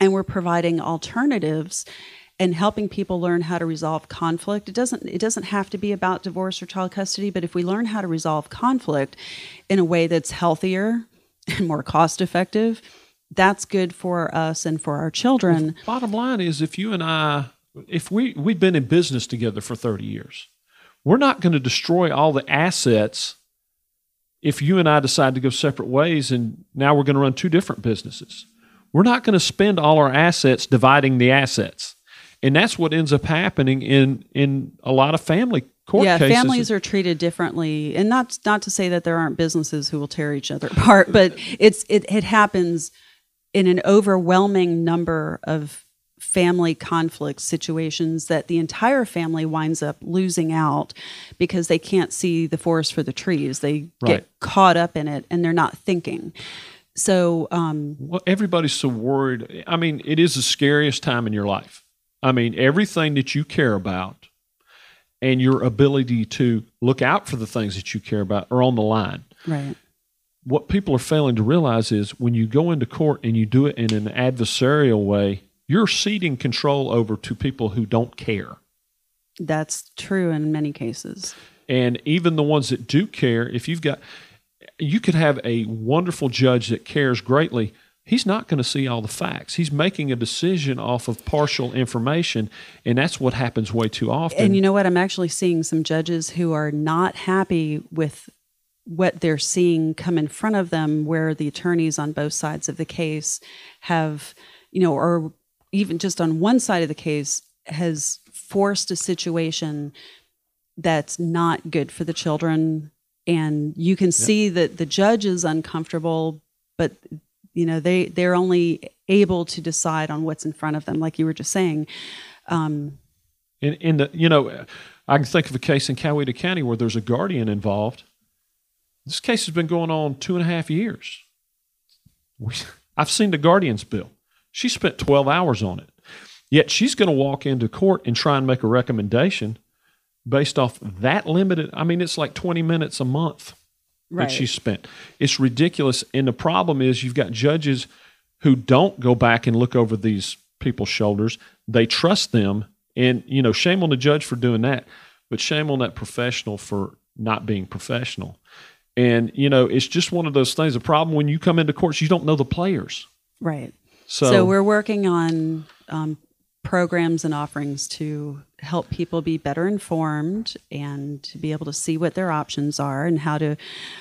S3: and we're providing alternatives and helping people learn how to resolve conflict. It doesn't it doesn't have to be about divorce or child custody, but if we learn how to resolve conflict in a way that's healthier and more cost effective, that's good for us and for our children. Well,
S2: bottom line is if you and I if we we've been in business together for 30 years, we're not going to destroy all the assets if you and I decide to go separate ways and now we're going to run two different businesses. We're not going to spend all our assets dividing the assets and that's what ends up happening in in a lot of family court
S3: yeah,
S2: cases.
S3: families are treated differently, and not not to say that there aren't businesses who will tear each other apart, but it's it it happens in an overwhelming number of family conflict situations that the entire family winds up losing out because they can't see the forest for the trees. They
S2: Right.
S3: get caught up in it and they're not thinking. So, um,
S2: Well, everybody's so worried. I mean, it is the scariest time in your life. I mean, everything that you care about and your ability to look out for the things that you care about are on the line.
S3: right.
S2: What people are failing to realize is when you go into court and you do it in an adversarial way, you're ceding control over to people who don't care.
S3: That's true in many cases.
S2: And even the ones that do care, if you've got, you could have a wonderful judge that cares greatly. He's not going to see all the facts. He's making a decision off of partial information, and that's what happens way too often.
S3: And you know what? I'm actually seeing some judges who are not happy with what they're seeing come in front of them, where the attorneys on both sides of the case have, you know, or even just on one side of the case has forced a situation that's not good for the children. And you can see that the judge is uncomfortable, but you know they they're only able to decide on what's in front of them, like you were just saying. Um,
S2: in, in the, you know, I can think of a case in Coweta County where there's a guardian involved. This case has been going on two and a half years. I've seen the guardian's bill. She spent 12 hours on it. Yet she's going to walk into court and try and make a recommendation based off that limited. I mean, it's like 20 minutes a month
S3: Right.
S2: that she spent. It's ridiculous. And the problem is you've got judges who don't go back and look over these people's shoulders. They trust them. And, you know, shame on the judge for doing that, but shame on that professional for not being professional. And, you know, it's just one of those things. The problem when you come into courts, you don't know the players.
S3: right.
S2: So,
S3: So, we're working on um, programs and offerings to help people be better informed and to be able to see what their options are and how to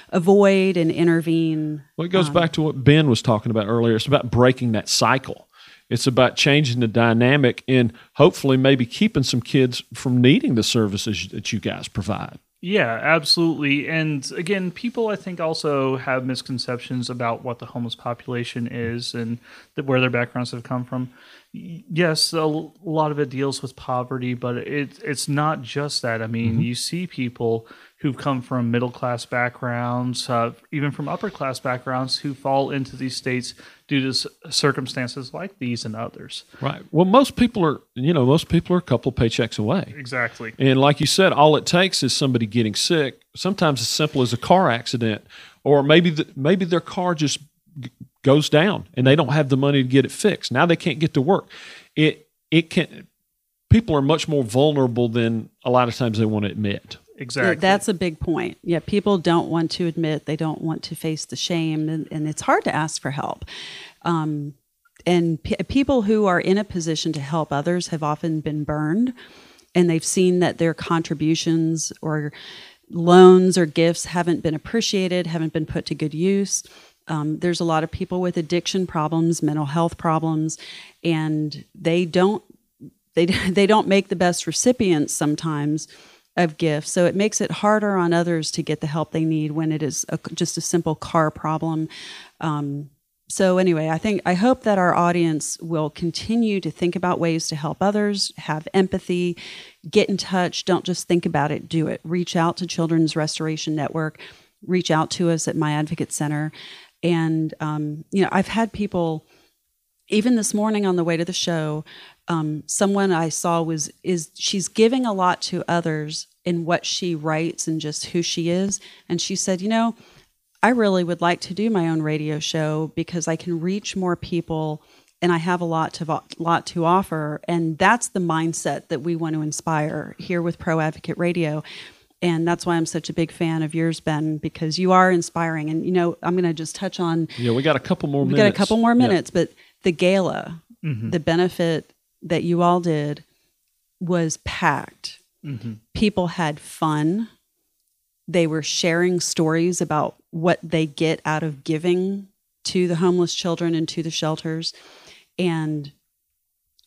S3: avoid and intervene.
S2: Well, it goes um, back to what Ben was talking about earlier. It's about breaking that cycle. It's about changing the dynamic and hopefully maybe keeping some kids from needing the services that you guys provide.
S5: Yeah, absolutely. And again, people I think also have misconceptions about what the homeless population is and the, where their backgrounds have come from. Yes, a lot of it deals with poverty, but it it's not just that. I mean, you see people who've come from middle class backgrounds, uh, even from upper class backgrounds, who fall into these states due to circumstances like these and others.
S2: Right. Well, most people are, you know, most people are a couple paychecks away.
S5: Exactly.
S2: And like you said, all it takes is somebody getting sick. Sometimes as simple as a car accident, or maybe the, maybe their car just goes down and they don't have the money to get it fixed. Now they can't get to work. It it can. People are much more vulnerable than a lot of times they want to admit.
S5: Exactly.
S3: That's a big point. Yeah, people don't want to admit, they don't want to face the shame, and, and it's hard to ask for help. Um, and p- people who are in a position to help others have often been burned, and they've seen that their contributions or loans or gifts haven't been appreciated, haven't been put to good use. Um, there's a lot of people with addiction problems, mental health problems, and they don't they they don't make the best recipients sometimes of gifts. So it makes it harder on others to get the help they need when it is a, just a simple car problem. Um, so anyway, I think I hope that our audience will continue to think about ways to help others, have empathy, get in touch. Don't just think about it, do it. Reach out to Children's Restoration Network. Reach out to us at My Advocate Center. And um, you know, I've had people even this morning on the way to the show, um, someone I saw was is she's giving a lot to others in what she writes and just who she is. And she said, you know, I really would like to do my own radio show because I can reach more people and I have a lot to vo- lot to offer. And that's the mindset that we want to inspire here with Pro Advocate Radio. And that's why I'm such a big fan of yours, Ben, because you are inspiring. And you know, I'm going to just touch on
S2: Yeah, we got a couple more
S3: we
S2: minutes.
S3: got a couple more
S2: Yeah.
S3: minutes, but the gala, mm-hmm. the benefit that you all did was packed. Mm-hmm. People had fun. They were sharing stories about what they get out of giving to the homeless children and to the shelters. And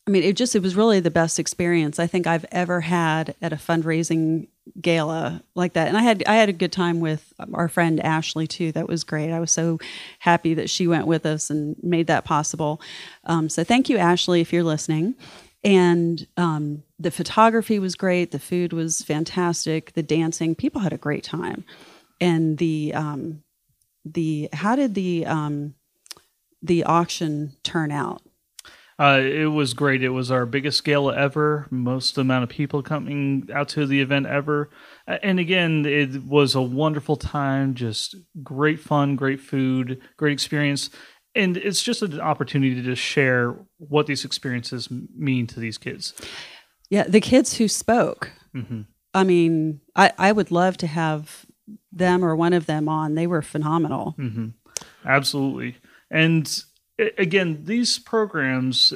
S3: I mean, it just it was really the best experience I think I've ever had at a fundraising gala like that. And I had I had a good time with our friend Ashley too. That was great. I was so happy that she went with us and made that possible. Um, so thank you, Ashley, if you're listening. And um, the photography was great. The food was fantastic. The dancing, people had a great time. And the um, the how did the um, the auction turn out?
S5: Uh, it was great. It was our biggest gala ever. Most amount of people coming out to the event ever. And again, it was a wonderful time. Just great fun, great food, great experience. And it's just an opportunity to just share what these experiences mean to these kids.
S3: Yeah, the kids who spoke. Mm-hmm. I mean, I, I would love to have them or one of them on. They were phenomenal.
S5: Mm-hmm. Absolutely. And again, these programs,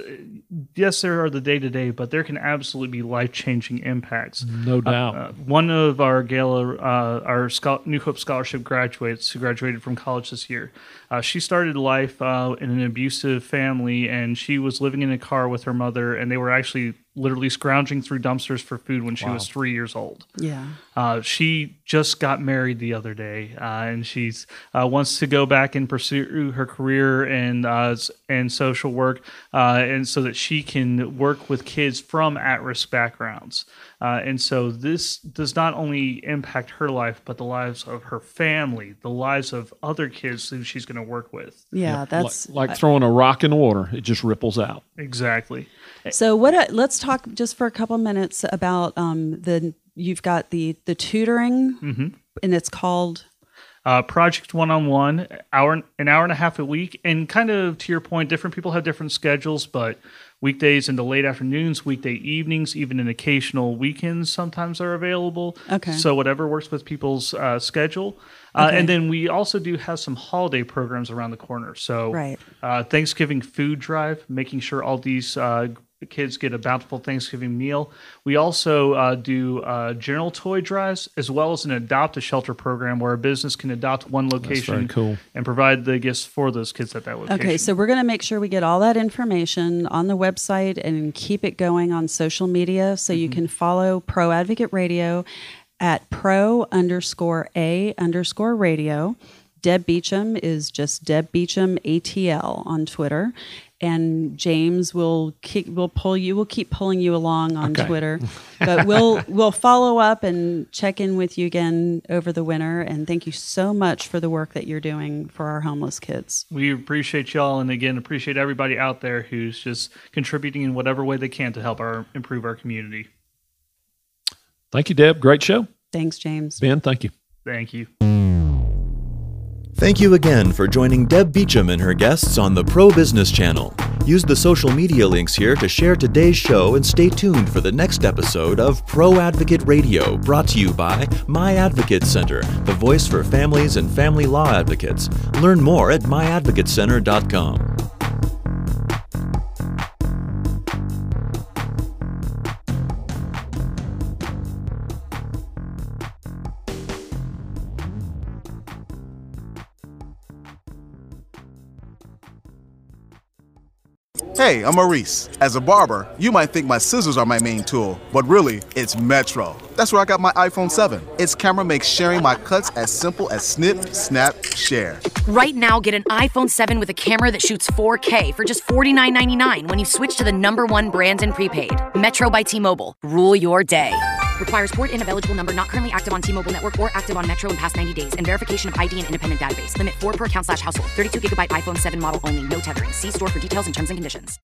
S5: yes, there are the day to day, but there can absolutely be life changing impacts.
S2: No uh, doubt. Uh,
S5: one of our gala, uh, our New Hope Scholarship graduates who graduated from college this year, uh, she started life uh, in an abusive family, and she was living in a car with her mother, and they were actually literally scrounging through dumpsters for food when she wow. was three years old.
S3: Yeah.
S5: Uh, she just got married the other day, uh, and she's uh, wants to go back and pursue her career and uh, and social work, uh, and so that she can work with kids from at-risk backgrounds. Uh, and so this does not only impact her life, but the lives of her family, the lives of other kids who she's going to work with.
S3: Yeah, that's
S2: like, like throwing a rock in the water; it just ripples out.
S5: Exactly.
S3: So what? Uh, let's talk just for a couple minutes about um, the. You've got the the tutoring, mm-hmm. and it's called
S5: uh, project one on one, hour an hour and a half a week, and kind of to your point, different people have different schedules, but weekdays into late afternoons, weekday evenings, even an occasional weekends sometimes are available.
S3: Okay.
S5: So whatever works with people's uh, schedule. Uh, okay. and then we also do have some holiday programs around the corner. So
S3: right.
S5: Uh, Thanksgiving food drive, making sure all these uh, kids get a bountiful Thanksgiving meal. We also uh, do uh, general toy drives as well as an adopt a shelter program where a business can adopt one location
S2: cool.
S5: and provide the gifts for those kids at that location.
S3: Okay, so we're going to make sure we get all that information on the website and keep it going on social media so mm-hmm. you can follow Pro Advocate Radio at pro underscore a underscore radio. Deb Beacham is just Deb Beacham ATL on Twitter and James will keep will pull you will keep pulling you along on okay. Twitter. But we'll we'll follow up and check in with you again over the winter and thank you so much for the work that you're doing for our homeless kids.
S5: We appreciate y'all and again appreciate everybody out there who's just contributing in whatever way they can to help our improve our community.
S2: Thank you, Deb. Great show.
S3: Thanks, James.
S2: Ben, thank you.
S5: Thank you.
S1: Thank you again for joining Deb Beacham and her guests on the Pro Business Channel. Use the social media links here to share today's show and stay tuned for the next episode of Pro Advocate Radio, brought to you by My Advocate Center, the voice for families and family law advocates. Learn more at myadvocatecenter.com.
S6: Hey, I'm Maurice. As a barber, you might think my scissors are my main tool, but really, it's Metro. That's where I got my iPhone 7. Its camera makes sharing my cuts as simple as snip, snap, share.
S7: Right now, get an iPhone 7 with a camera that shoots 4K for just $49.99 when you switch to the number one brand in prepaid. Metro by T Mobile. Rule your day. Requires port in of eligible number not currently active on T-Mobile network or active on Metro in past 90 days and verification of ID and independent database. Limit 4 per account slash household. 32 gigabyte iPhone 7 model only. No tethering. See store for details and terms and conditions.